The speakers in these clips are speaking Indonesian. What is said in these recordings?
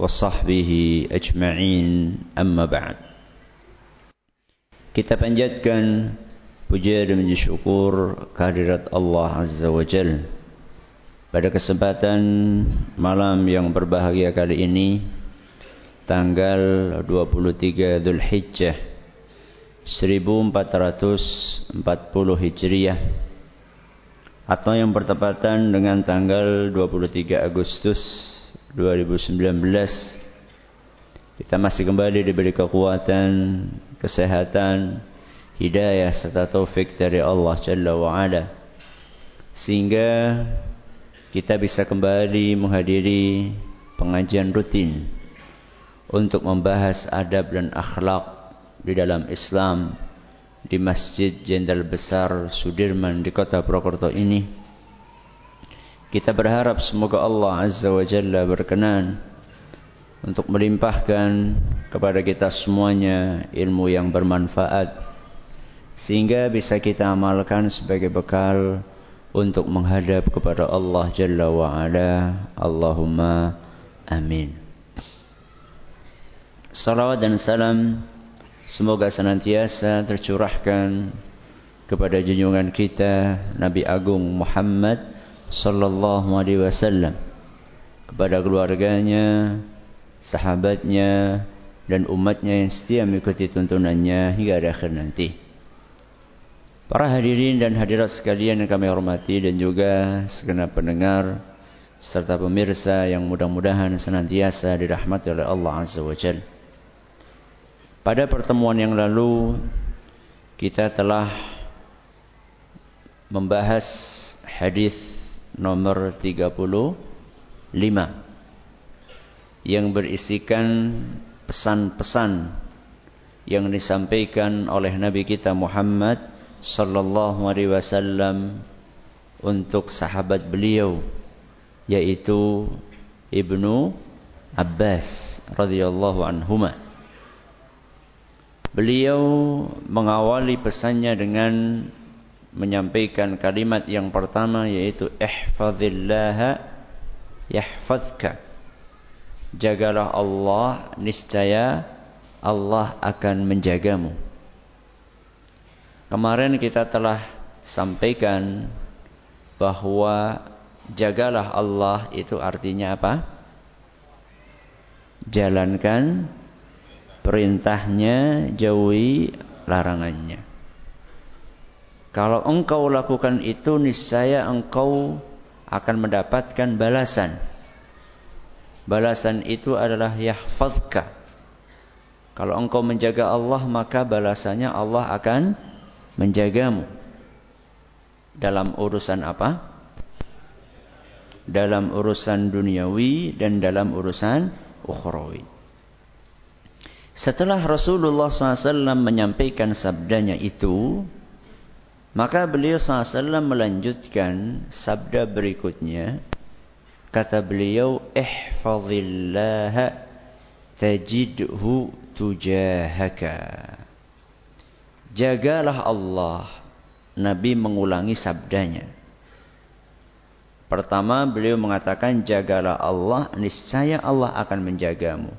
وصحبه أجمعين أما بعد Kita panjatkan puja dan puji syukur kehadirat Allah Azza wa Jal Pada kesempatan malam yang berbahagia kali ini Tanggal 23 Dhul Hijjah 1440 Hijriah Atau yang bertepatan dengan tanggal 23 Agustus 2019 Kita masih kembali diberi kekuatan kesehatan, hidayah serta taufik dari Allah Jalla wa Ala. Sehingga kita bisa kembali menghadiri pengajian rutin untuk membahas adab dan akhlak di dalam Islam di Masjid Jenderal Besar Sudirman di kota Purwokerto ini. Kita berharap semoga Allah Azza wa Jalla berkenan untuk melimpahkan kepada kita semuanya ilmu yang bermanfaat sehingga bisa kita amalkan sebagai bekal untuk menghadap kepada Allah Jalla wa Ala. Allahumma amin. Salawat dan salam semoga senantiasa tercurahkan kepada junjungan kita Nabi Agung Muhammad sallallahu alaihi wasallam kepada keluarganya, sahabatnya dan umatnya yang setia mengikuti tuntunannya hingga akhir nanti. Para hadirin dan hadirat sekalian yang kami hormati dan juga segenap pendengar serta pemirsa yang mudah-mudahan senantiasa dirahmati oleh Allah Azza wa. Pada pertemuan yang lalu kita telah membahas hadis nomor 35 yang berisikan pesan-pesan yang disampaikan oleh Nabi kita Muhammad sallallahu alaihi wasallam untuk sahabat beliau yaitu Ibnu Abbas radhiyallahu anhuma. Beliau mengawali pesannya dengan menyampaikan kalimat yang pertama yaitu ihfazillaha yahfazka. Jagalah Allah niscaya Allah akan menjagamu. Kemarin kita telah sampaikan bahwa jagalah Allah itu artinya apa? Jalankan perintahnya jauhi larangannya kalau engkau lakukan itu niscaya engkau akan mendapatkan balasan Balasan itu adalah yahfazka. Kalau engkau menjaga Allah maka balasannya Allah akan menjagamu. Dalam urusan apa? Dalam urusan duniawi dan dalam urusan ukhrawi. Setelah Rasulullah SAW menyampaikan sabdanya itu, maka beliau SAW melanjutkan sabda berikutnya, Kata beliau, ihfazillaha tajidhu tujahaka. Jagalah Allah. Nabi mengulangi sabdanya. Pertama beliau mengatakan jagalah Allah, niscaya Allah akan menjagamu.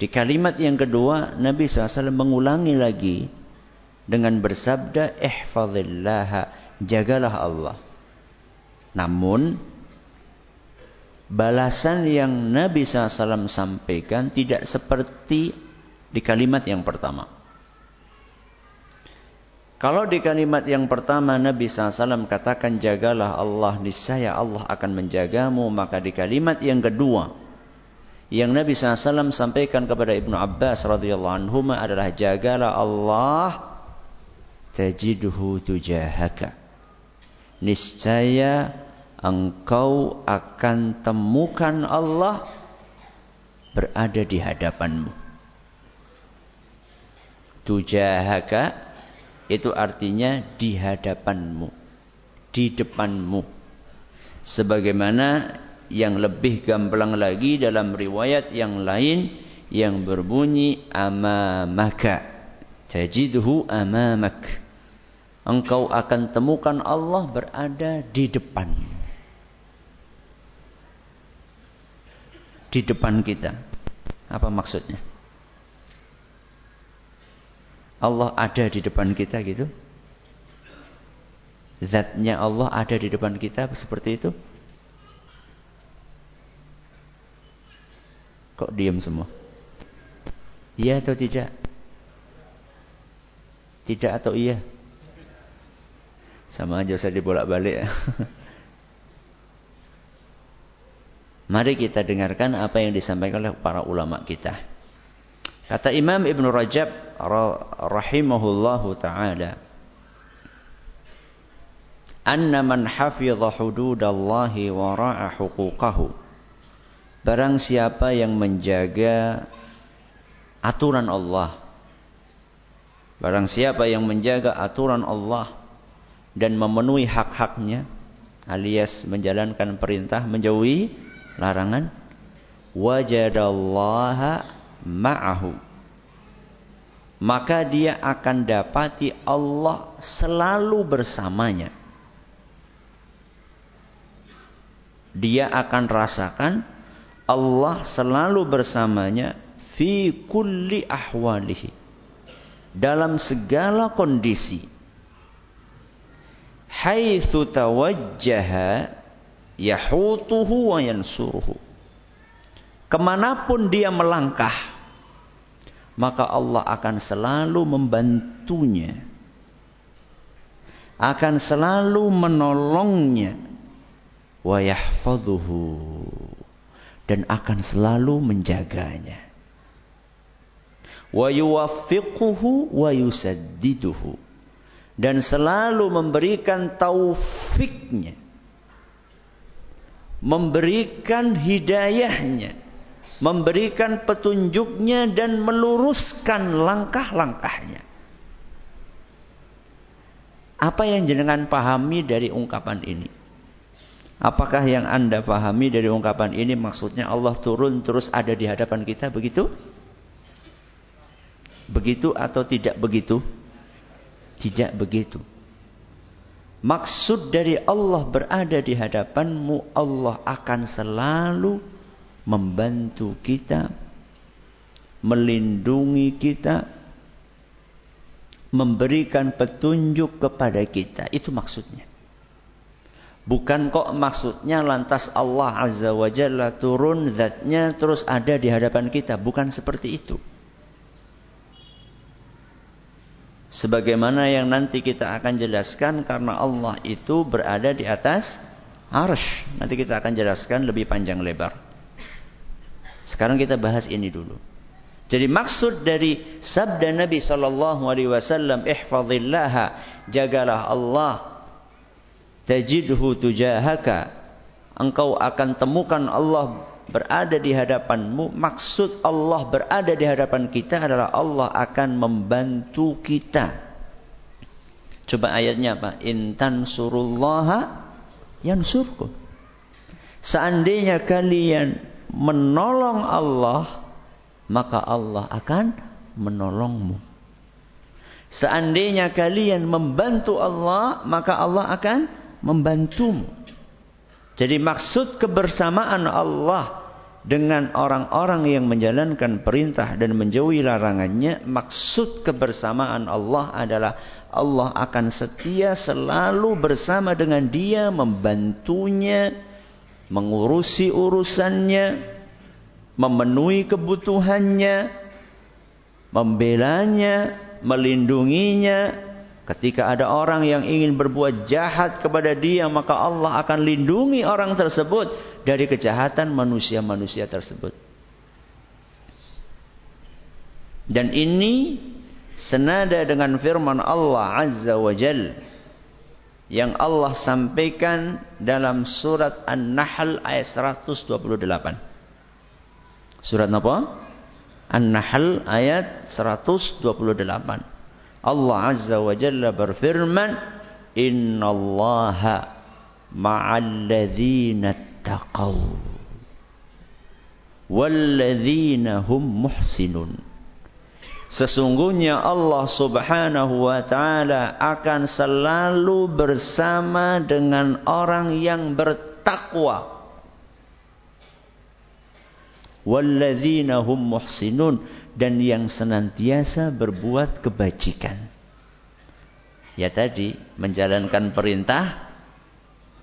Di kalimat yang kedua Nabi SAW mengulangi lagi dengan bersabda ihfazillaha, jagalah Allah. Namun balasan yang Nabi SAW sampaikan tidak seperti di kalimat yang pertama. Kalau di kalimat yang pertama Nabi SAW katakan jagalah Allah niscaya Allah akan menjagamu. Maka di kalimat yang kedua yang Nabi SAW sampaikan kepada Ibnu Abbas radhiyallahu anhu adalah jagalah Allah tajidhu tujahaka. Niscaya engkau akan temukan Allah berada di hadapanmu. tujahaka itu artinya di hadapanmu, di depanmu. Sebagaimana yang lebih gamblang lagi dalam riwayat yang lain yang berbunyi amamaka. Tajiduhu amamak. Engkau akan temukan Allah berada di depan. Di depan kita. Apa maksudnya? Allah ada di depan kita gitu? Zatnya Allah ada di depan kita seperti itu? Kok diam semua? Iya atau tidak? Tidak atau iya? Sama aja saya dibolak-balik. Mari kita dengarkan apa yang disampaikan oleh para ulama kita. Kata Imam Ibn Rajab rahimahullahu taala, "Anna man hafidha hududallahi wa ra'a huquqahu" Barang siapa yang menjaga aturan Allah. Barang siapa yang menjaga aturan Allah dan memenuhi hak-haknya alias menjalankan perintah menjauhi larangan wajadallaha ma'ahu. Maka dia akan dapati Allah selalu bersamanya. Dia akan rasakan Allah selalu bersamanya fi kulli ahwalihi dalam segala kondisi. Haitsu tawajjaha yahutuhu wa yansuruhu. Ke mana pun dia melangkah maka Allah akan selalu membantunya. Akan selalu menolongnya. Wa yahfadhuhu dan akan selalu menjaganya. Wa yuwaffiquhu wa yusaddiduhu. Dan selalu memberikan taufiknya. Memberikan hidayahnya. Memberikan petunjuknya dan meluruskan langkah-langkahnya. Apa yang jenengan pahami dari ungkapan ini? Apakah yang anda pahami dari ungkapan ini? Maksudnya Allah turun terus ada di hadapan kita begitu? Begitu atau tidak begitu? Tidak begitu. Maksud dari Allah berada di hadapanmu Allah akan selalu membantu kita melindungi kita memberikan petunjuk kepada kita itu maksudnya Bukan kok maksudnya lantas Allah Azza wa Jalla turun zatnya terus ada di hadapan kita. Bukan seperti itu. Sebagaimana yang nanti kita akan jelaskan karena Allah itu berada di atas arsh. Nanti kita akan jelaskan lebih panjang lebar. Sekarang kita bahas ini dulu. Jadi maksud dari sabda Nabi sallallahu alaihi wasallam ihfazillah jagalah Allah tajidhu tujahaka engkau akan temukan Allah berada di hadapanmu maksud Allah berada di hadapan kita adalah Allah akan membantu kita. Coba ayatnya apa? Intan surullaha yansurkum. Seandainya kalian menolong Allah maka Allah akan menolongmu. Seandainya kalian membantu Allah maka Allah akan membantumu. Jadi maksud kebersamaan Allah dengan orang-orang yang menjalankan perintah dan menjauhi larangannya, maksud kebersamaan Allah adalah Allah akan setia selalu bersama dengan dia, membantunya, mengurusi urusannya, memenuhi kebutuhannya, membelanya, melindunginya, Ketika ada orang yang ingin berbuat jahat kepada dia, maka Allah akan lindungi orang tersebut dari kejahatan manusia-manusia tersebut. Dan ini senada dengan firman Allah Azza wa Jal yang Allah sampaikan dalam surat An-Nahl ayat 128. Surat apa? An-Nahl ayat 128. Allah Azza wa Jalla berfirman, "Innallaha ma'al ladzina taqaw wal ladzina hum muhsinun." Sesungguhnya Allah Subhanahu wa taala akan selalu bersama dengan orang yang bertakwa walladzina hum muhsinun dan yang senantiasa berbuat kebajikan. Ya tadi menjalankan perintah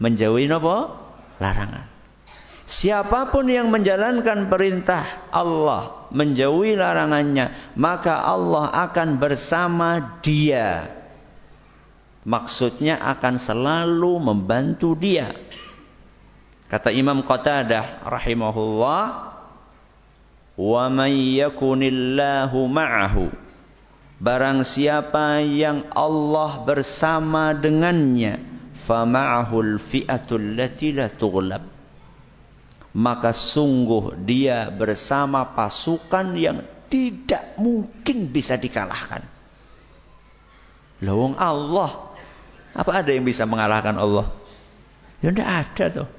menjauhi apa? Larangan. Siapa pun yang menjalankan perintah Allah, menjauhi larangannya, maka Allah akan bersama dia. Maksudnya akan selalu membantu dia. Kata Imam Qatadah rahimahullah, Wa man yakunillahu ma'ahu Barang siapa yang Allah bersama dengannya fama'ahul fi'atul lati la tughlab maka sungguh dia bersama pasukan yang tidak mungkin bisa dikalahkan. Lawang Allah. Apa ada yang bisa mengalahkan Allah? Ya tidak ada tuh.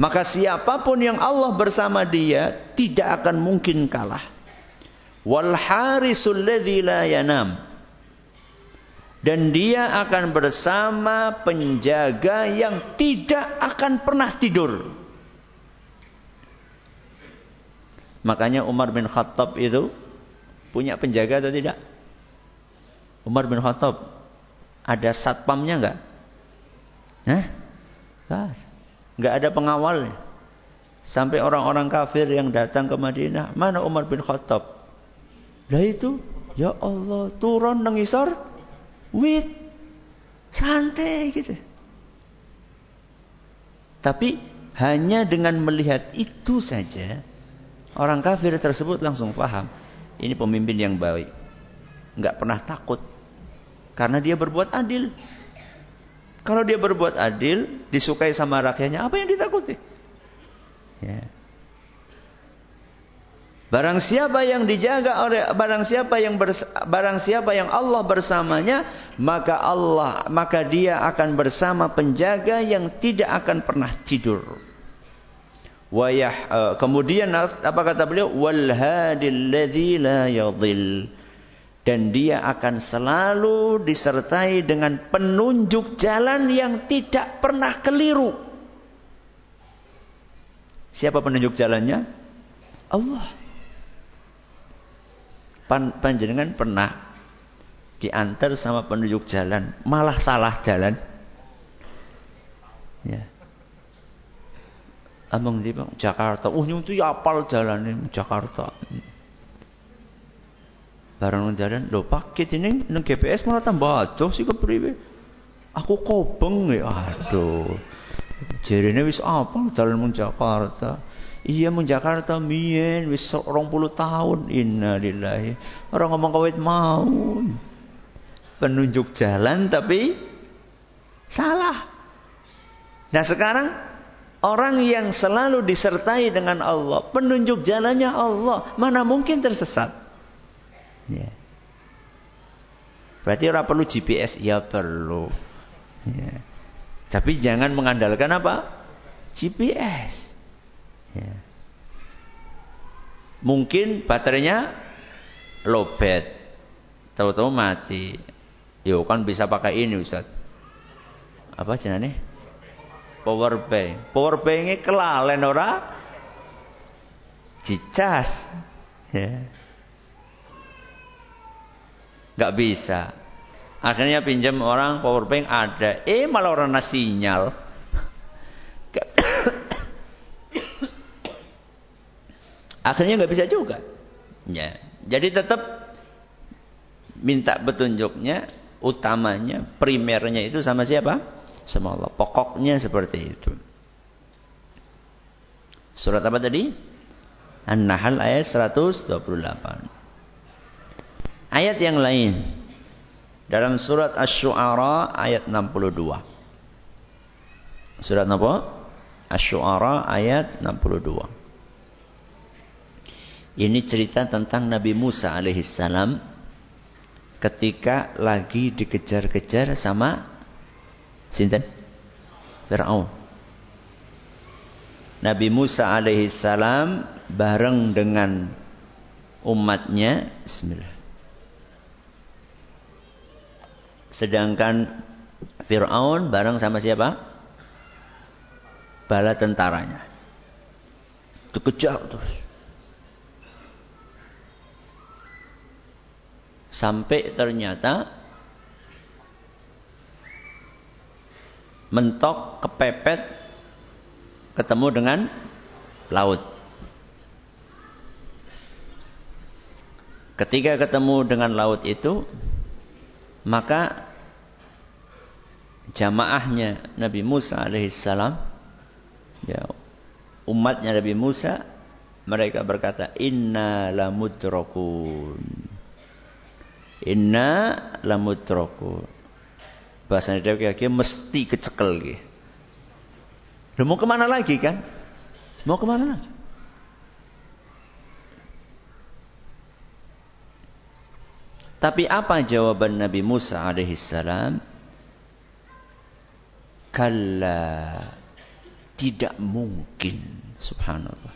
Maka siapa pun yang Allah bersama dia tidak akan mungkin kalah. Wal harisul ladzi la yanam. Dan dia akan bersama penjaga yang tidak akan pernah tidur. Makanya Umar bin Khattab itu punya penjaga atau tidak? Umar bin Khattab ada satpamnya enggak? Hah? Enggak nggak ada pengawalnya. Sampai orang-orang kafir yang datang ke Madinah, mana Umar bin Khattab? Lah itu, ya Allah, turun nengisor, wit, santai gitu. Tapi hanya dengan melihat itu saja, orang kafir tersebut langsung paham, ini pemimpin yang baik. Nggak pernah takut. Karena dia berbuat adil. Kalau dia berbuat adil, disukai sama rakyatnya, apa yang ditakuti? Ya. Barang siapa yang dijaga oleh barang siapa yang bers, barang siapa yang Allah bersamanya, maka Allah maka dia akan bersama penjaga yang tidak akan pernah tidur. Wayah uh, kemudian apa kata beliau? Wal hadil ladzi la yadhil dan dia akan selalu disertai dengan penunjuk jalan yang tidak pernah keliru. Siapa penunjuk jalannya? Allah. Pan, panjenengan pernah diantar sama penunjuk jalan, malah salah jalan. Ya. Amang di Jakarta, oh nyuntu ya apal jalan ini Jakarta. Barang jalan, lho Pak, kit ini nang GPS malah tambah adoh sih kepriwe. Aku kobeng ya, aduh. Jarine wis apa dalan mung Jakarta. Iya mung Jakarta mien wis 20 tahun innalillahi. Orang ngomong kawit mau. Penunjuk jalan tapi salah. Nah sekarang orang yang selalu disertai dengan Allah, penunjuk jalannya Allah, mana mungkin tersesat? Ya. Berarti orang perlu GPS? Ya perlu. Ya. Tapi jangan mengandalkan apa? GPS. Ya. Mungkin baterainya lowbat. Tahu-tahu mati. Yo kan bisa pakai ini Ustaz. Apa jenenge? Power bank. Power banknya kelalen ora? Cicas. Ya. Gak bisa. Akhirnya pinjam orang power bank ada. Eh malah orang sinyal. Akhirnya nggak bisa juga. Ya. Jadi tetap minta petunjuknya, utamanya, primernya itu sama siapa? Sama Allah. Pokoknya seperti itu. Surat apa tadi? An-Nahl ayat 128. Ayat yang lain dalam surat Asy-Syu'ara ayat 62. Surat apa? Asy-Syu'ara ayat 62. Ini cerita tentang Nabi Musa alaihissalam ketika lagi dikejar-kejar sama sinten? Fir'aun. Nabi Musa alaihissalam bareng dengan umatnya Bismillah. Sedangkan Fir'aun bareng sama siapa? Bala tentaranya. Dikejar terus. Sampai ternyata mentok kepepet ketemu dengan laut. Ketika ketemu dengan laut itu, maka jamaahnya Nabi Musa alaihissalam, ya, umatnya Nabi Musa, mereka berkata, Inna lamudrokun. Inna lamudrokun. Bahasa Indonesia kira mesti kecekel. Gitu. Mau ke mana lagi kan? Mau ke mana lagi? Tapi apa jawaban Nabi Musa alaihissalam? Kalla tidak mungkin subhanallah.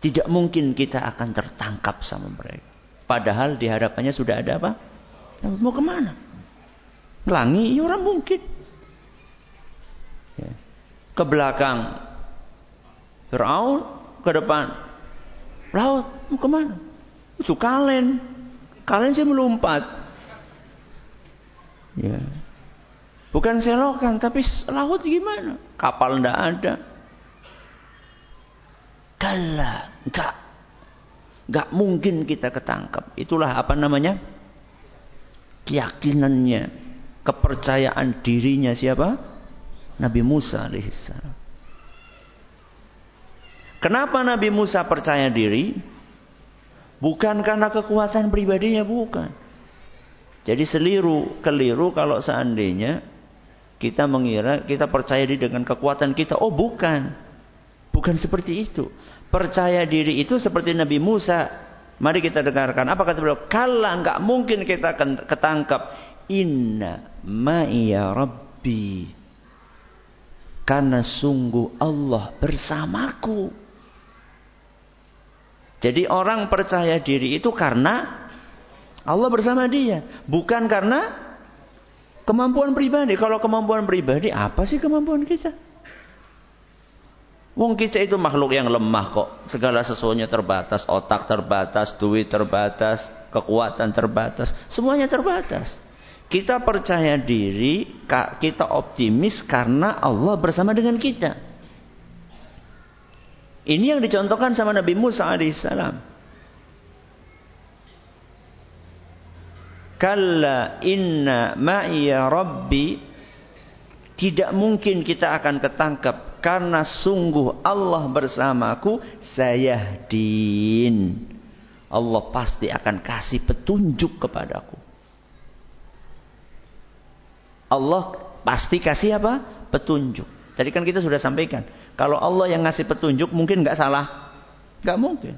Tidak mungkin kita akan tertangkap sama mereka. Padahal di hadapannya sudah ada apa? Mau ke mana? Langi, ya orang mungkin. Ya. Ke belakang Fir'aun, ke depan laut, mau ke mana? Itu kalen. Kalian sih melompat. Ya. Bukan selokan, tapi laut gimana? Kapal ndak ada. Kala, enggak. Enggak mungkin kita ketangkap. Itulah apa namanya? Keyakinannya, kepercayaan dirinya siapa? Nabi Musa alaihissalam. Kenapa Nabi Musa percaya diri? Bukan karena kekuatan pribadinya, bukan. Jadi seliru, keliru kalau seandainya kita mengira, kita percaya diri dengan kekuatan kita. Oh bukan. Bukan seperti itu. Percaya diri itu seperti Nabi Musa. Mari kita dengarkan. Apa kata beliau? Kalau nggak mungkin kita ketangkap. Inna ma'iya Rabbi. Karena sungguh Allah bersamaku. Jadi orang percaya diri itu karena Allah bersama dia, bukan karena kemampuan pribadi. Kalau kemampuan pribadi, apa sih kemampuan kita? Wong kita itu makhluk yang lemah kok. Segala sesuatunya terbatas, otak terbatas, duit terbatas, kekuatan terbatas, semuanya terbatas. Kita percaya diri, kita optimis karena Allah bersama dengan kita. Ini yang dicontohkan sama Nabi Musa alaihissalam. Kalla inna ma'iya rabbi tidak mungkin kita akan ketangkap karena sungguh Allah bersamaku saya din. Allah pasti akan kasih petunjuk kepadaku. Allah pasti kasih apa? Petunjuk. Tadi kan kita sudah sampaikan. Kalau Allah yang ngasih petunjuk mungkin nggak salah. Nggak mungkin.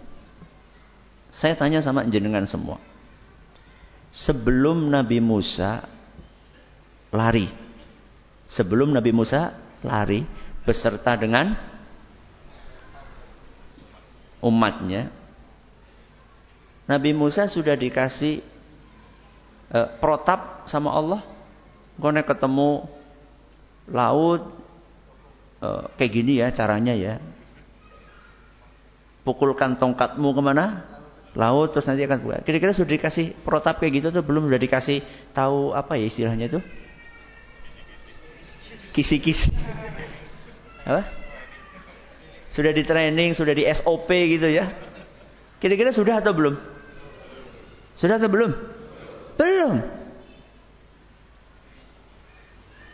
Saya tanya sama jenengan semua. Sebelum Nabi Musa lari. Sebelum Nabi Musa lari beserta dengan umatnya. Nabi Musa sudah dikasih uh, protap sama Allah. Kau ketemu laut Eh, kayak gini ya caranya ya. Pukulkan tongkatmu ke mana? Laut terus nanti akan buka. Kira-kira sudah dikasih protap kayak gitu tuh belum sudah dikasih tahu apa ya istilahnya tuh? Kisi-kisi. Apa? Sudah di training, sudah di SOP gitu ya. Kira-kira sudah atau belum? Sudah atau belum? Belum.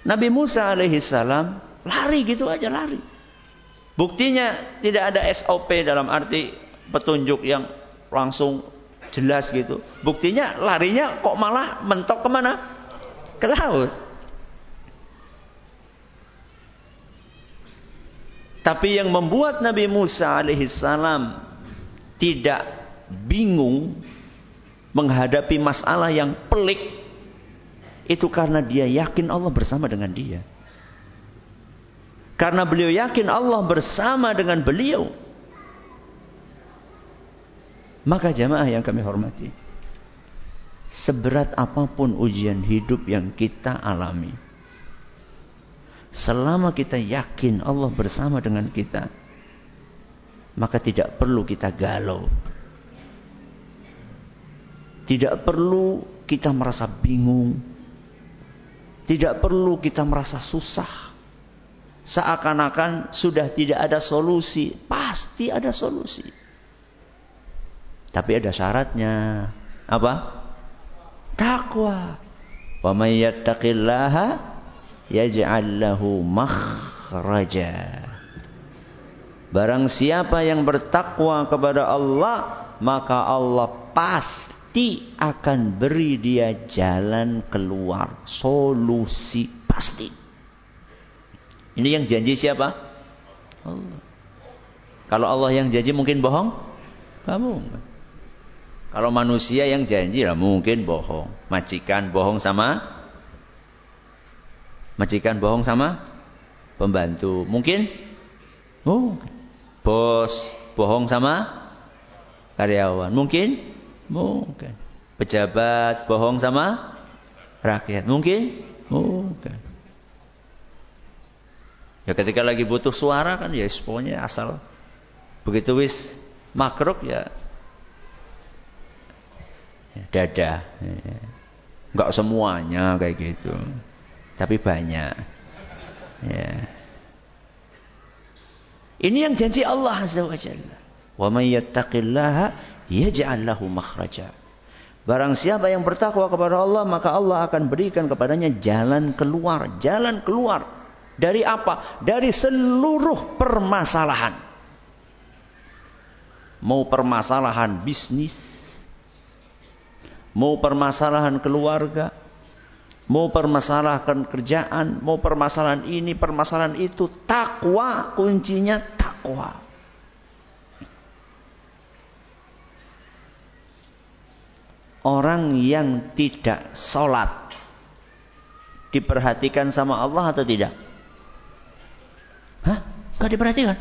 Nabi Musa alaihi salam Lari gitu aja lari. Buktinya tidak ada SOP dalam arti petunjuk yang langsung jelas gitu. Buktinya larinya kok malah mentok ke mana? Ke laut. Tapi yang membuat Nabi Musa alaihissalam tidak bingung menghadapi masalah yang pelik itu karena dia yakin Allah bersama dengan dia. Karena beliau yakin Allah bersama dengan beliau. Maka jamaah yang kami hormati. Seberat apa pun ujian hidup yang kita alami. Selama kita yakin Allah bersama dengan kita. Maka tidak perlu kita galau. Tidak perlu kita merasa bingung. Tidak perlu kita merasa susah. Seakan-akan sudah tidak ada solusi. Pasti ada solusi. Tapi ada syaratnya. Apa? Takwa. Wa may yaj'al lahu makhraja. Barang siapa yang bertakwa kepada Allah, maka Allah pasti akan beri dia jalan keluar, solusi pasti. Ini yang janji siapa? Allah. Kalau Allah yang janji mungkin bohong? Kamu. Kalau manusia yang janji lah mungkin bohong. Majikan bohong sama majikan bohong sama pembantu. Mungkin? Oh, bos bohong sama karyawan. Mungkin? Mungkin. Pejabat bohong sama rakyat. Mungkin? Mungkin. Ya ketika lagi butuh suara kan ya pokoknya asal begitu wis makruk ya, ya dada. Ya. Enggak semuanya kayak gitu. Tapi banyak. Ya. Ini yang janji Allah Azza wa Jalla. Wa may yattaqillaha yaj'al lahu makhraja. Barang siapa yang bertakwa kepada Allah, maka Allah akan berikan kepadanya jalan keluar, jalan keluar dari apa? Dari seluruh permasalahan. Mau permasalahan bisnis, mau permasalahan keluarga, mau permasalahan kerjaan, mau permasalahan ini, permasalahan itu, takwa kuncinya takwa. orang yang tidak sholat diperhatikan sama Allah atau tidak? Hah? Gak diperhatikan?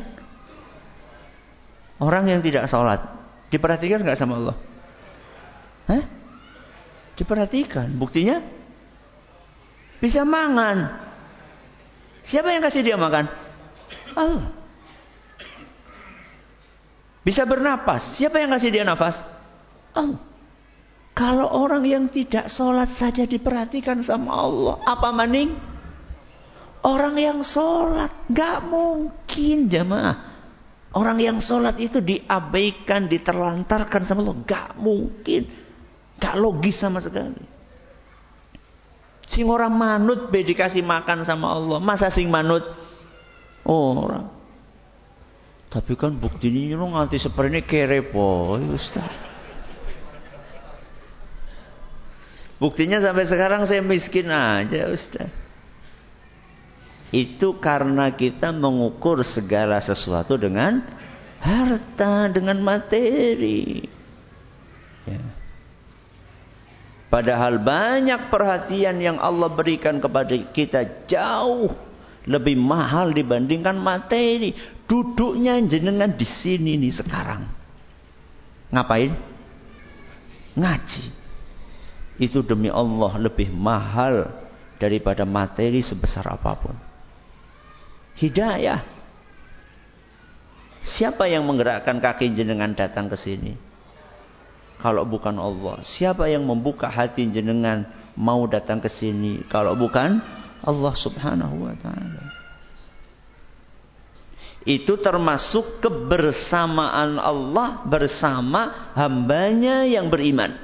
Orang yang tidak sholat diperhatikan gak sama Allah? Hah? Diperhatikan. Buktinya? Bisa mangan. Siapa yang kasih dia makan? Allah. Bisa bernapas. Siapa yang kasih dia nafas? Allah. Kalau orang yang tidak sholat saja diperhatikan sama Allah, apa maning? Orang yang sholat, gak mungkin jemaah. Orang yang sholat itu diabaikan, diterlantarkan sama Allah, gak mungkin. Gak logis sama sekali. Sing orang manut be dikasih makan sama Allah. Masa sing manut? Orang. Tapi kan buktinya nganti seperti ini kerepo, Ustaz. Buktinya sampai sekarang saya miskin aja Ustaz. Itu karena kita mengukur segala sesuatu dengan harta, dengan materi. Ya. Padahal banyak perhatian yang Allah berikan kepada kita jauh lebih mahal dibandingkan materi. Duduknya jenengan di sini nih sekarang. Ngapain? Ngaji itu demi Allah lebih mahal daripada materi sebesar apa pun. Hidayah. Siapa yang menggerakkan kaki jenengan datang ke sini? Kalau bukan Allah. Siapa yang membuka hati jenengan mau datang ke sini? Kalau bukan Allah subhanahu wa ta'ala. Itu termasuk kebersamaan Allah bersama hambanya yang beriman.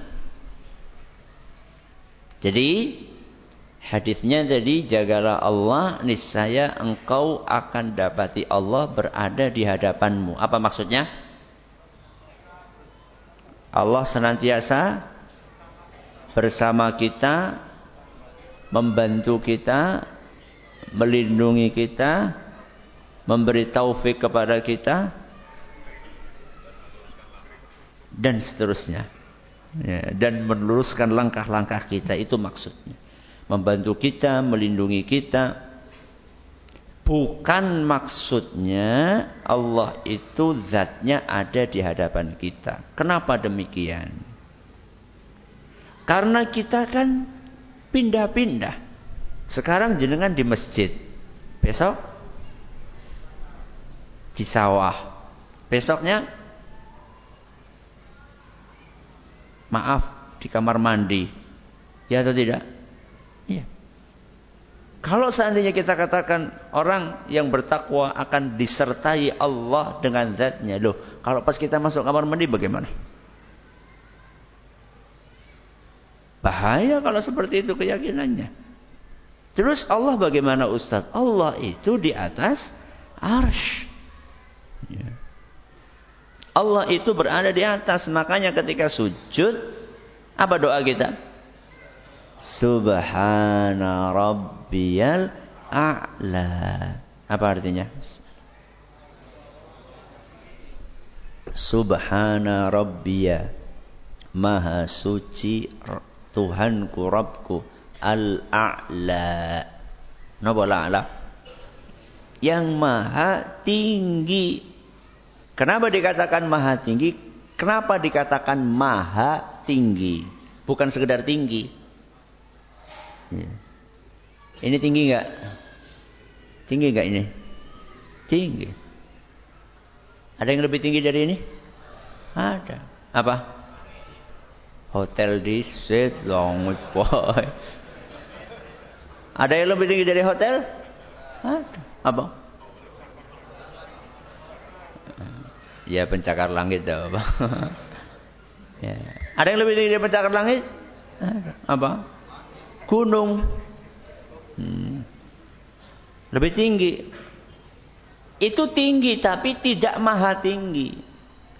Jadi hadisnya jadi jagalah Allah niscaya engkau akan dapati Allah berada di hadapanmu. Apa maksudnya? Allah senantiasa bersama kita, membantu kita, melindungi kita, memberi taufik kepada kita. dan seterusnya. Ya, dan meluruskan langkah-langkah kita itu maksudnya. Membantu kita, melindungi kita. Bukan maksudnya Allah itu zatnya ada di hadapan kita. Kenapa demikian? Karena kita kan pindah-pindah. Sekarang jenengan di masjid. Besok di sawah. Besoknya maaf di kamar mandi. Ya atau tidak? Iya. Kalau seandainya kita katakan orang yang bertakwa akan disertai Allah dengan zatnya. Loh, kalau pas kita masuk kamar mandi bagaimana? Bahaya kalau seperti itu keyakinannya. Terus Allah bagaimana Ustaz? Allah itu di atas arsh. Ya. Allah itu berada di atas. Makanya ketika sujud, apa doa kita? Subhana rabbiyal a'la. Apa artinya? Subhana rabbiya. Maha suci Tuhanku Rabbku al-a'la. Napa al-a'la? Yang maha tinggi Kenapa dikatakan maha tinggi? Kenapa dikatakan maha tinggi? Bukan sekedar tinggi. Ya. Ini tinggi enggak? Tinggi enggak ini? Tinggi. Ada yang lebih tinggi dari ini? Ada. Apa? Hotel di set long boy. Ada yang lebih tinggi dari hotel? Ada. Apa? Ya pencakar langit dah apa? ya. Ada yang lebih tinggi dari pencakar langit? Apa? Gunung. Hmm. Lebih tinggi. Itu tinggi tapi tidak maha tinggi.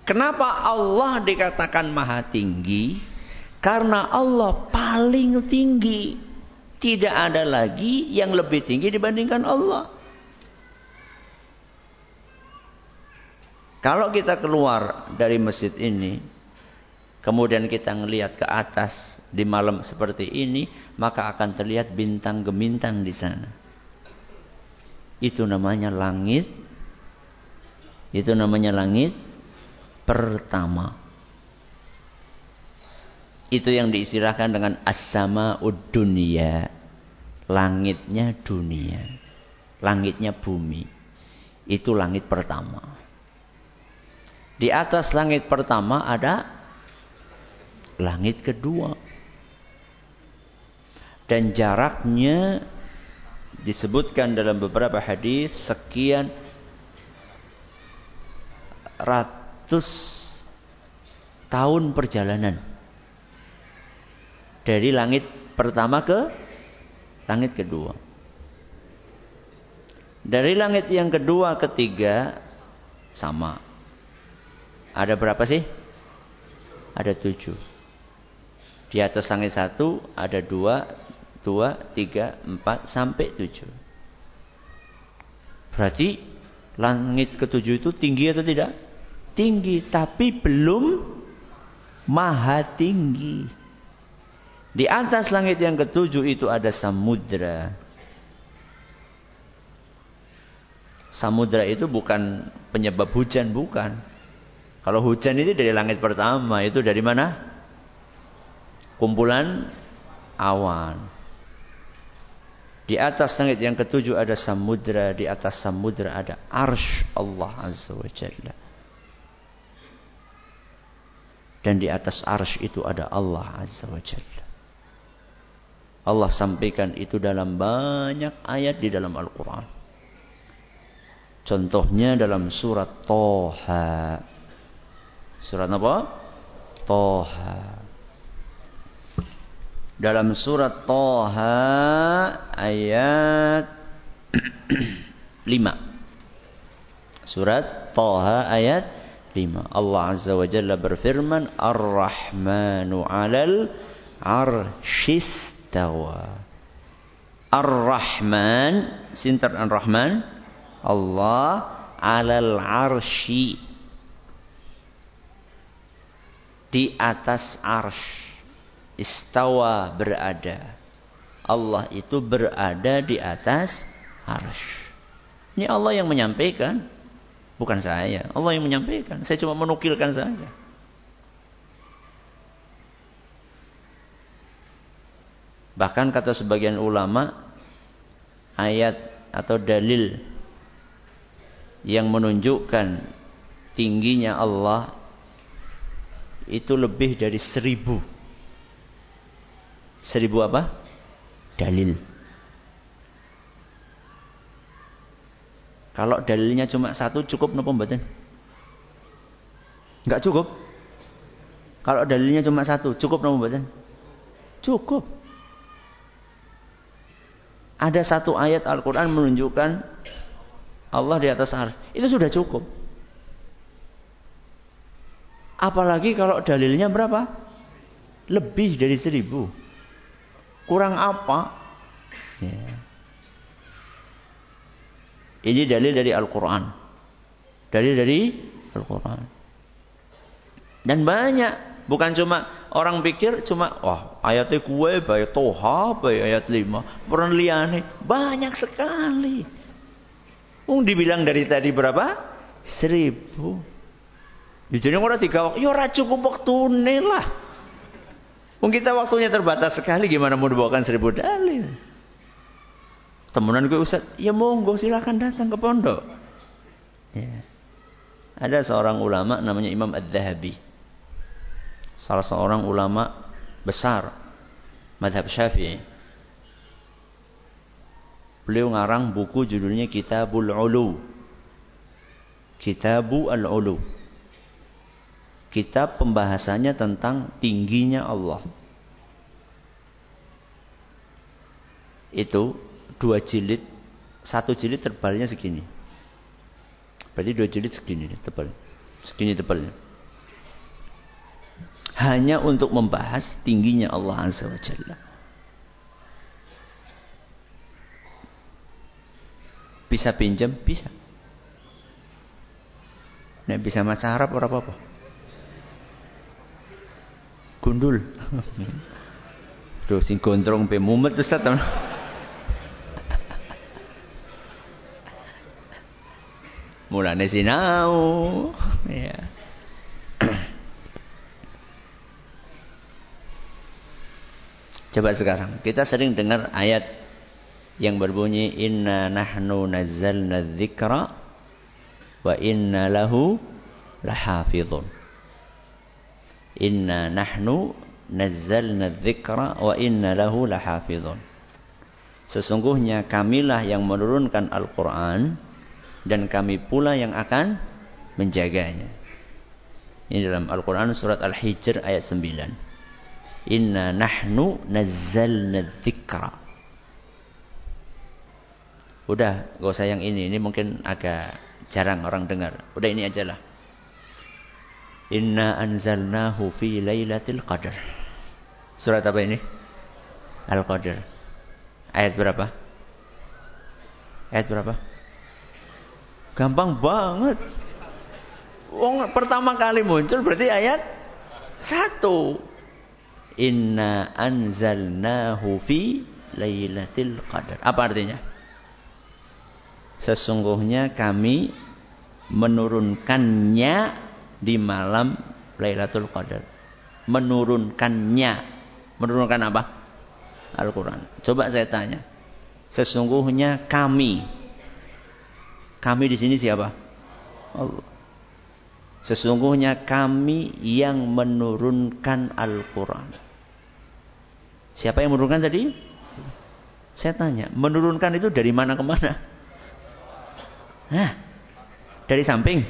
Kenapa Allah dikatakan maha tinggi? Karena Allah paling tinggi. Tidak ada lagi yang lebih tinggi dibandingkan Allah. Kalau kita keluar dari masjid ini, kemudian kita melihat ke atas di malam seperti ini, maka akan terlihat bintang gemintang di sana. Itu namanya langit. Itu namanya langit pertama. Itu yang diistilahkan dengan as-sama dunia. Langitnya dunia. Langitnya bumi. Itu langit pertama. Di atas langit pertama ada langit kedua. Dan jaraknya disebutkan dalam beberapa hadis sekian ratus tahun perjalanan dari langit pertama ke langit kedua. Dari langit yang kedua ketiga sama ada berapa sih? Ada tujuh. Di atas langit satu ada dua, dua, tiga, empat, sampai tujuh. Berarti langit ketujuh itu tinggi atau tidak? Tinggi, tapi belum maha tinggi. Di atas langit yang ketujuh itu ada samudra. Samudra itu bukan penyebab hujan, bukan. Kalau hujan itu dari langit pertama, itu dari mana? Kumpulan awan. Di atas langit yang ketujuh ada samudra, di atas samudra ada arsh Allah Azza wa Jalla. Dan di atas arsh itu ada Allah Azza wa Jalla. Allah sampaikan itu dalam banyak ayat di dalam Al-Quran. Contohnya dalam surat Toha Surat apa? Toha. Dalam surat Toha ayat 5. Surat Toha ayat 5. Allah Azza wa Jalla berfirman Ar-Rahmanu 'alal arshistawa. Ar-Rahman, sinter Ar-Rahman, Allah 'alal arshi di atas arsh. Istawa berada. Allah itu berada di atas arsh. Ini Allah yang menyampaikan. Bukan saya. Allah yang menyampaikan. Saya cuma menukilkan saja. Bahkan kata sebagian ulama, ayat atau dalil yang menunjukkan tingginya Allah itu lebih dari seribu. Seribu apa? Dalil. Kalau dalilnya cuma satu cukup nopo mboten? Enggak cukup. Kalau dalilnya cuma satu cukup nopo mboten? Cukup. Ada satu ayat Al-Quran menunjukkan Allah di atas ars. Itu sudah cukup. Apalagi kalau dalilnya berapa? Lebih dari seribu. Kurang apa? Ya. Ini dalil dari Al-Quran. Dalil dari Al-Quran. Dan banyak. Bukan cuma orang pikir cuma wah ayatnya kue baik toha baik ayat lima. Pernah liane banyak sekali. Ung dibilang dari tadi berapa? Seribu. Jadi orang tiga waktu. Ya cukup waktu lah. Kita waktunya terbatas sekali. Gimana mau dibawakan seribu dalil? Temenan gue Ustaz, ya monggo silahkan datang ke pondok. Ya. Ada seorang ulama namanya Imam Ad-Dhahabi. Salah seorang ulama besar madhab syafi'i. Beliau ngarang buku judulnya Kitabul Ulu. Kitabu Al-Ulu. Kitab pembahasannya tentang tingginya Allah. Itu dua jilid, satu jilid tebalnya segini. Berarti dua jilid segini tebal. Segini tebalnya. Hanya untuk membahas tingginya Allah Azza wa Jalla. Bisa pinjam? Bisa. Nek bisa maca Arab ora apa-apa. Gundul. Duh sing gondrong pe mumet Ustaz. mulane sinau ya Coba sekarang kita sering dengar ayat yang berbunyi inna nahnu nazzalna dzikra wa inna lahu lahafizun. Inna nahnu nazzalna dzikra wa inna lahu lahafizun. Sesungguhnya kamilah yang menurunkan Al-Qur'an dan kami pula yang akan menjaganya. Ini dalam Al-Quran surat Al-Hijr ayat 9. Inna nahnu nazzalna dzikra. Udah, gak usah yang ini. Ini mungkin agak jarang orang dengar. Udah ini aja lah. Inna anzalnahu fi lailatul qadar. Surat apa ini? Al-Qadar. Ayat berapa? Ayat berapa? Gampang banget. Wong pertama kali muncul berarti ayat satu. Inna anzalnahu fi lailatul qadar. Apa artinya? Sesungguhnya kami menurunkannya di malam Lailatul Qadar. Menurunkannya. Menurunkan apa? Al-Quran. Coba saya tanya. Sesungguhnya kami kami di sini siapa? Allah. Sesungguhnya kami yang menurunkan Al-Quran. Siapa yang menurunkan tadi? Saya tanya, menurunkan itu dari mana ke mana? Hah? Dari samping?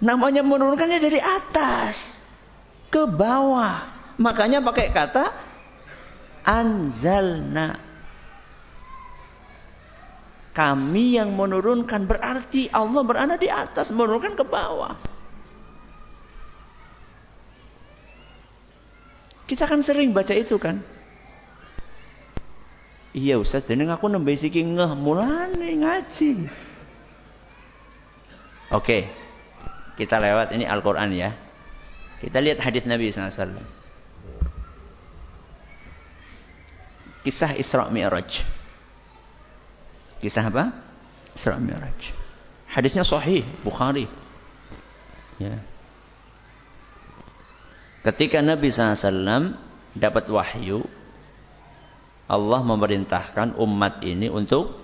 Namanya menurunkannya dari atas ke bawah. Makanya pakai kata anzalna kami yang menurunkan berarti Allah berada di atas, menurunkan ke bawah. Kita kan sering baca itu kan. Iya Ustaz, dan aku nembe siki ngeh mulane ngaji. Oke. Kita lewat ini Al-Qur'an ya. Kita lihat hadis Nabi SAW. Kisah Isra Mi'raj. Kisah apa? Isra Mi'raj. Hadisnya sahih, Bukhari. Ya. Ketika Nabi SAW dapat wahyu, Allah memerintahkan umat ini untuk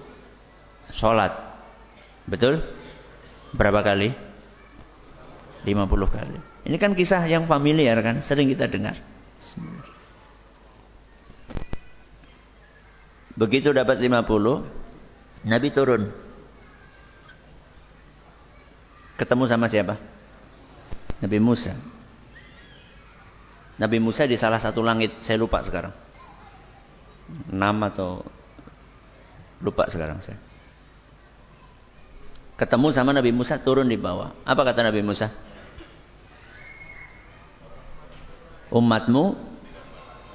sholat. Betul? Berapa kali? 50 kali. Ini kan kisah yang familiar kan, sering kita dengar. Begitu dapat 50, Nabi turun. Ketemu sama siapa? Nabi Musa. Nabi Musa di salah satu langit, saya lupa sekarang. Enam atau lupa sekarang saya. Ketemu sama Nabi Musa turun di bawah. Apa kata Nabi Musa? Umatmu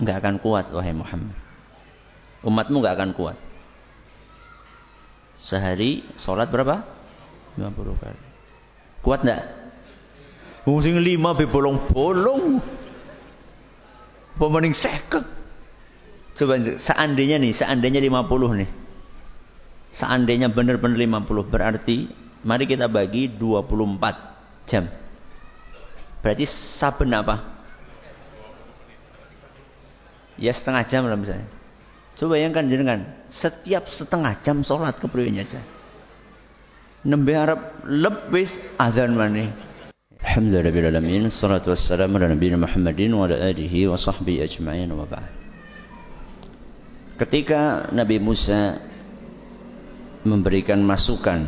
nggak akan kuat wahai Muhammad. Umatmu nggak akan kuat. Sehari sholat berapa? 50 kali. Kuat nggak? Mungkin lima bolong-bolong. Pemaning seket. Coba seandainya nih, seandainya 50 nih. Seandainya benar-benar 50 berarti mari kita bagi 24 jam. Berarti saben apa? Ya setengah jam lah misalnya. Coba bayangkan jenengan, setiap setengah jam sholat kepriwe aja. Nembe Arab lebih azan mana? Alhamdulillah alamin, salatu wassalamu ala nabiyina Muhammadin wa ala alihi wa sahbihi ajma'in wa. Ketika Nabi Musa memberikan masukan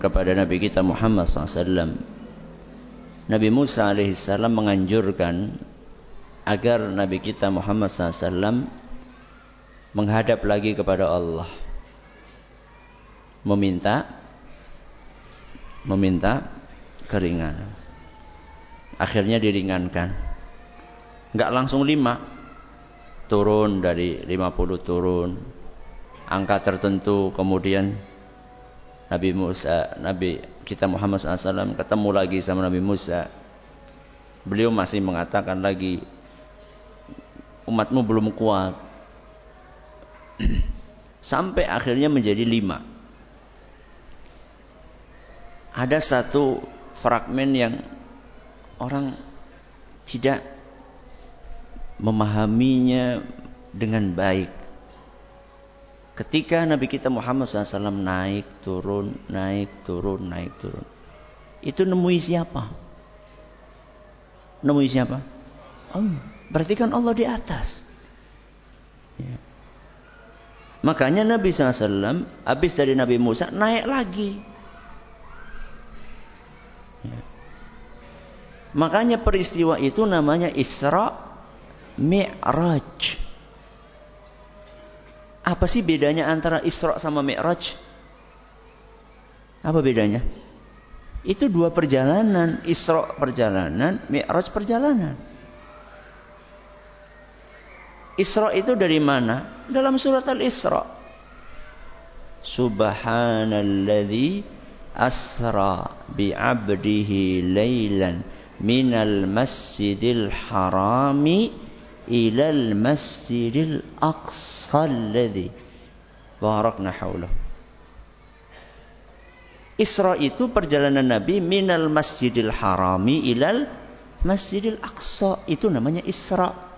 kepada Nabi kita Muhammad SAW, Nabi Musa alaihissalam menganjurkan agar Nabi kita Muhammad SAW menghadap lagi kepada Allah. Meminta meminta keringanan. Akhirnya diringankan. Nggak langsung lima. Turun dari 50 turun. Angka tertentu kemudian Nabi Musa Nabi kita Muhammad SAW ketemu lagi sama Nabi Musa. Beliau masih mengatakan lagi umatmu belum kuat. Sampai akhirnya menjadi lima. Ada satu fragmen yang orang tidak memahaminya dengan baik. Ketika Nabi kita Muhammad SAW naik turun, naik turun, naik turun. Itu nemui siapa? Nemui siapa? Allah. Berarti kan Allah di atas. Ya. Makanya Nabi SAW habis dari Nabi Musa naik lagi. Ya. Makanya peristiwa itu namanya Isra Mi'raj. Apa sih bedanya antara Isra sama Mi'raj? Apa bedanya? Itu dua perjalanan. Isra perjalanan, Mi'raj perjalanan. Isra itu dari mana? Dalam surat Al-Isra. Subhanalladzi asra bi'abdihi laylan minal masjidil harami ilal masjidil aqsa alladzi barakna haulahu. Isra itu perjalanan Nabi minal masjidil harami ilal masjidil aqsa. Itu namanya Isra.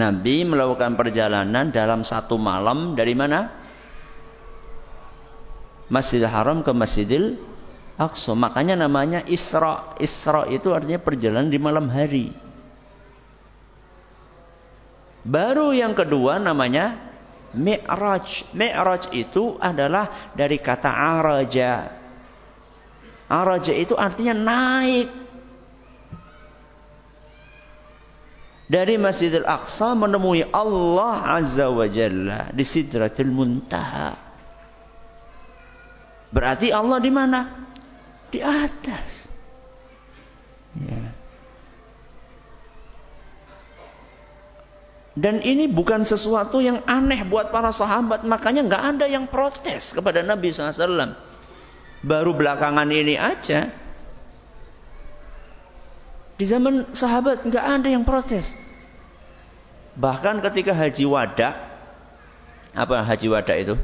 Nabi melakukan perjalanan dalam satu malam dari mana? Masjidil Haram ke Masjidil Aqsa. Makanya namanya Isra. Isra itu artinya perjalanan di malam hari. Baru yang kedua namanya Mi'raj. Mi'raj itu adalah dari kata araja. Araja itu artinya naik dari Masjidil Aqsa menemui Allah Azza wa Jalla di Sidratil Muntaha. Berarti Allah di mana? Di atas. Ya. Dan ini bukan sesuatu yang aneh buat para sahabat. Makanya nggak ada yang protes kepada Nabi SAW. Baru belakangan ini aja Di zaman sahabat nggak ada yang protes. Bahkan ketika haji wada, apa haji wada itu?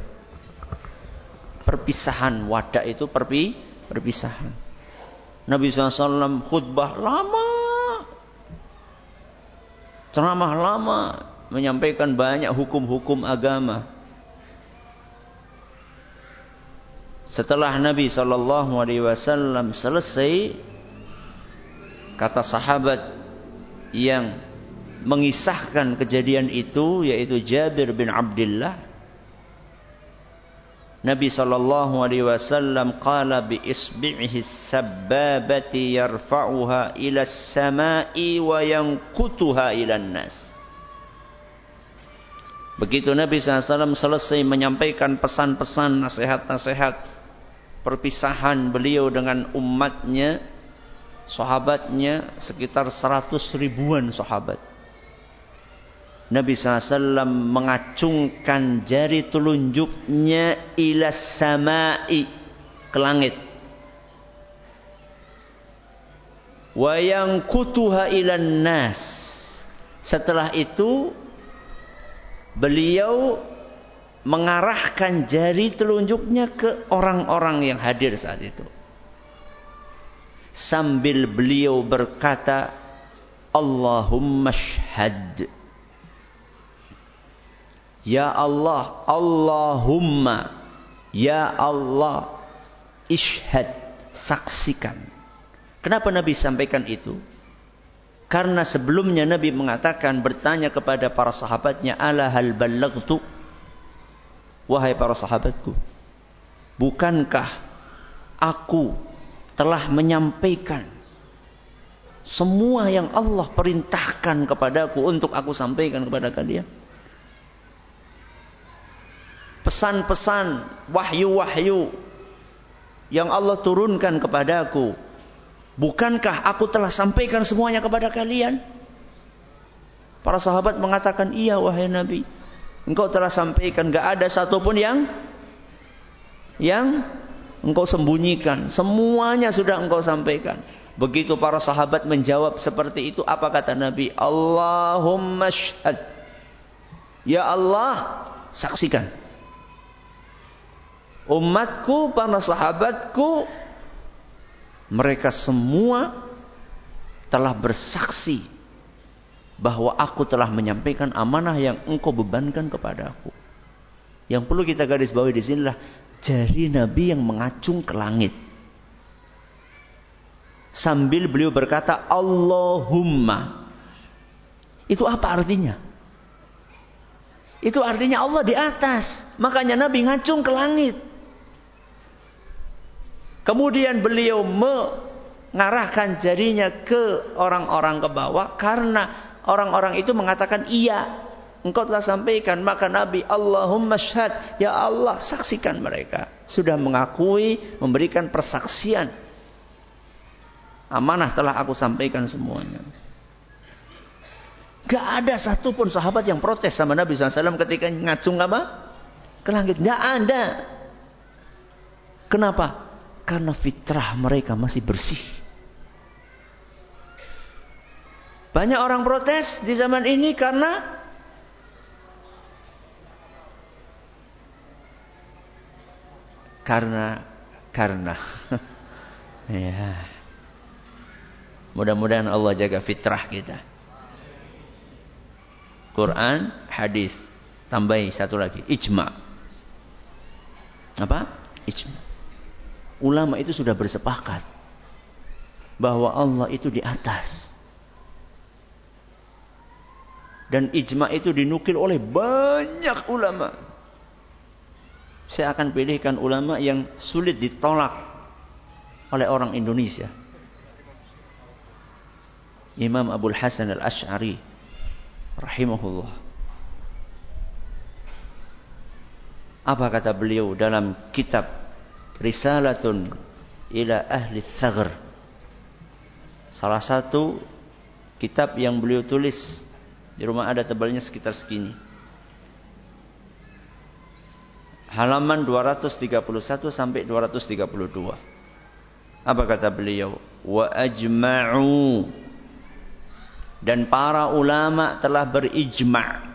Perpisahan wada itu perpi perpisahan. Nabi SAW khutbah lama, ceramah lama, menyampaikan banyak hukum-hukum agama. Setelah Nabi wasallam selesai kata sahabat yang mengisahkan kejadian itu yaitu Jabir bin Abdullah Nabi sallallahu alaihi wasallam qala bi isbi'ihi sabbabati yarfa'uha ila as-sama'i wa yanqutuha ila an-nas. Begitu Nabi SAW selesai menyampaikan pesan-pesan nasihat-nasihat perpisahan beliau dengan umatnya, sahabatnya sekitar seratus ribuan sahabat. Nabi SAW mengacungkan jari telunjuknya ila samai ke langit. Wayang kutuha ilan nas. Setelah itu beliau mengarahkan jari telunjuknya ke orang-orang yang hadir saat itu. Sambil beliau berkata, Allahumma shhad. Ya Allah, Allahumma, Ya Allah, ishhad, saksikan. Kenapa Nabi sampaikan itu? Karena sebelumnya Nabi mengatakan bertanya kepada para sahabatnya, "Ala hal ballagtu?" Wahai para sahabatku, bukankah aku telah menyampaikan semua yang Allah perintahkan kepadaku untuk aku sampaikan kepada kalian? Pesan-pesan, wahyu-wahyu yang Allah turunkan kepadaku. Bukankah aku telah sampaikan semuanya kepada kalian? Para sahabat mengatakan, iya wahai Nabi. Engkau telah sampaikan gak ada satupun yang yang engkau sembunyikan. Semuanya sudah engkau sampaikan. Begitu para sahabat menjawab seperti itu, apa kata Nabi? Allahumma syhad. Ya Allah, saksikan. Umatku, para sahabatku, mereka semua telah bersaksi bahwa aku telah menyampaikan amanah yang engkau bebankan kepada aku. Yang perlu kita garis bawahi di sinilah jari Nabi yang mengacung ke langit. Sambil beliau berkata Allahumma. Itu apa artinya? Itu artinya Allah di atas. Makanya Nabi ngacung ke langit. Kemudian beliau mengarahkan jarinya ke orang-orang ke bawah karena Orang-orang itu mengatakan iya. Engkau telah sampaikan. Maka Nabi Allahumma syahad. Ya Allah saksikan mereka. Sudah mengakui. Memberikan persaksian. Amanah telah aku sampaikan semuanya. Gak ada satupun sahabat yang protes sama Nabi SAW ketika ngacung apa? Ke langit. Gak ada. Kenapa? Karena fitrah mereka masih bersih. Banyak orang protes di zaman ini karena karena karena. Ya mudah-mudahan Allah jaga fitrah kita. Quran hadis. Tambahi satu lagi. Ijma. Apa? Ijma. Ulama itu sudah bersepakat bahwa Allah itu di atas. Dan ijma itu dinukil oleh banyak ulama. Saya akan pilihkan ulama yang sulit ditolak oleh orang Indonesia. Imam Abdul Hasan Al-Ash'ari rahimahullah. Apa kata beliau dalam kitab Risalatun ila Ahli Thagr. Salah satu kitab yang beliau tulis di rumah ada tebalnya sekitar segini. Halaman 231 sampai 232. Apa kata beliau? Wa ajma'u Dan para ulama telah berijma.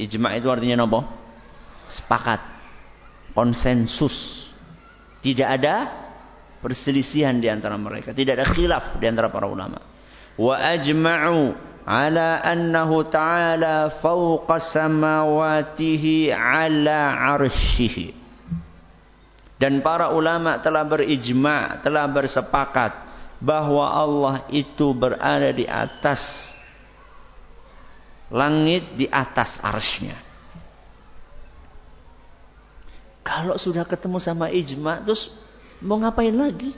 Ijma itu artinya apa? Sepakat. Konsensus. Tidak ada perselisihan di antara mereka. Tidak ada khilaf di antara para ulama. Wa ajma'u ala annahu ta'ala fawqa samawatihi ala arshihi. Dan para ulama telah berijma, telah bersepakat bahwa Allah itu berada di atas langit, di atas arsnya. Kalau sudah ketemu sama ijma, terus mau ngapain lagi?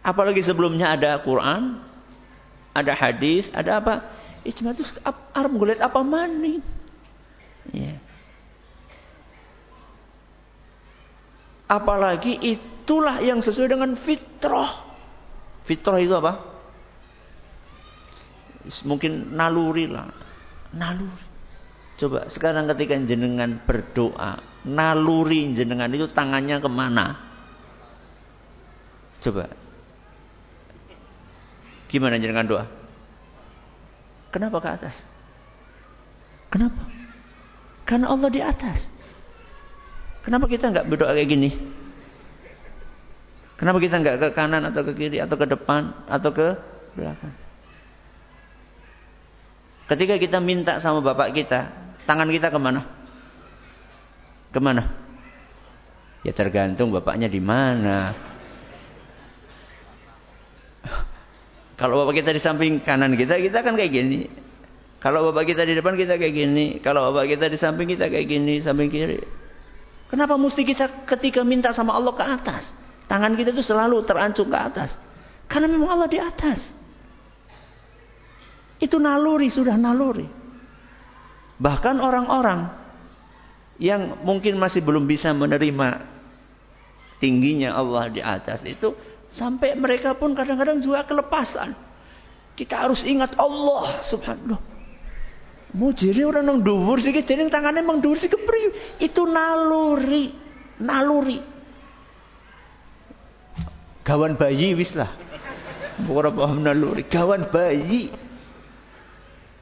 Apalagi sebelumnya ada Quran, ada hadis, ada apa? Ijma itu arm gulet apa maning? Ya. Apalagi itulah yang sesuai dengan fitrah. Fitrah itu apa? Mungkin naluri lah. Naluri. Coba sekarang ketika jenengan berdoa. Naluri jenengan itu tangannya ke mana? Coba. Gimana jenengan doa? Kenapa ke atas? Kenapa? Karena Allah di atas. Kenapa kita nggak berdoa kayak gini? Kenapa kita nggak ke kanan atau ke kiri atau ke depan atau ke belakang? Ketika kita minta sama bapak kita, tangan kita ke mana? Ke mana? Ya tergantung bapaknya di mana. Kalau bapak kita di samping kanan kita, kita kan kayak gini. Kalau bapak kita di depan kita kayak gini. Kalau bapak kita di samping kita kayak gini, samping kiri. Kenapa mesti kita ketika minta sama Allah ke atas? Tangan kita itu selalu terancung ke atas. Karena memang Allah di atas. Itu naluri, sudah naluri. Bahkan orang-orang yang mungkin masih belum bisa menerima tingginya Allah di atas itu sampai mereka pun kadang-kadang juga kelepasan. Kita harus ingat Allah subhanahu Mau jadi orang nang dhuwur sih jadi tangannya emang dhuwur sih kepri. Itu naluri, naluri. Gawan bayi wis lah. Bukan paham naluri, gawan bayi.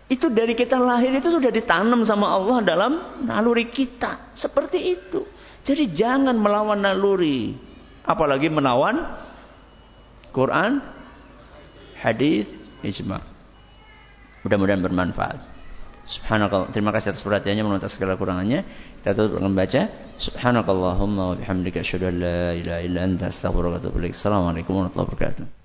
Itu dari kita lahir itu sudah ditanam sama Allah dalam naluri kita. Seperti itu. Jadi jangan melawan naluri. Apalagi menawan Quran, hadis, ijma. Mudah-mudahan bermanfaat. Subhanakallah. Terima kasih atas perhatiannya menuntas segala kurangannya. Kita tutup dengan baca Subhanakallahumma wa bihamdika asyhadu an la ilaha illa anta astaghfiruka wa atubu ilaik. Assalamualaikum warahmatullahi wabarakatuh.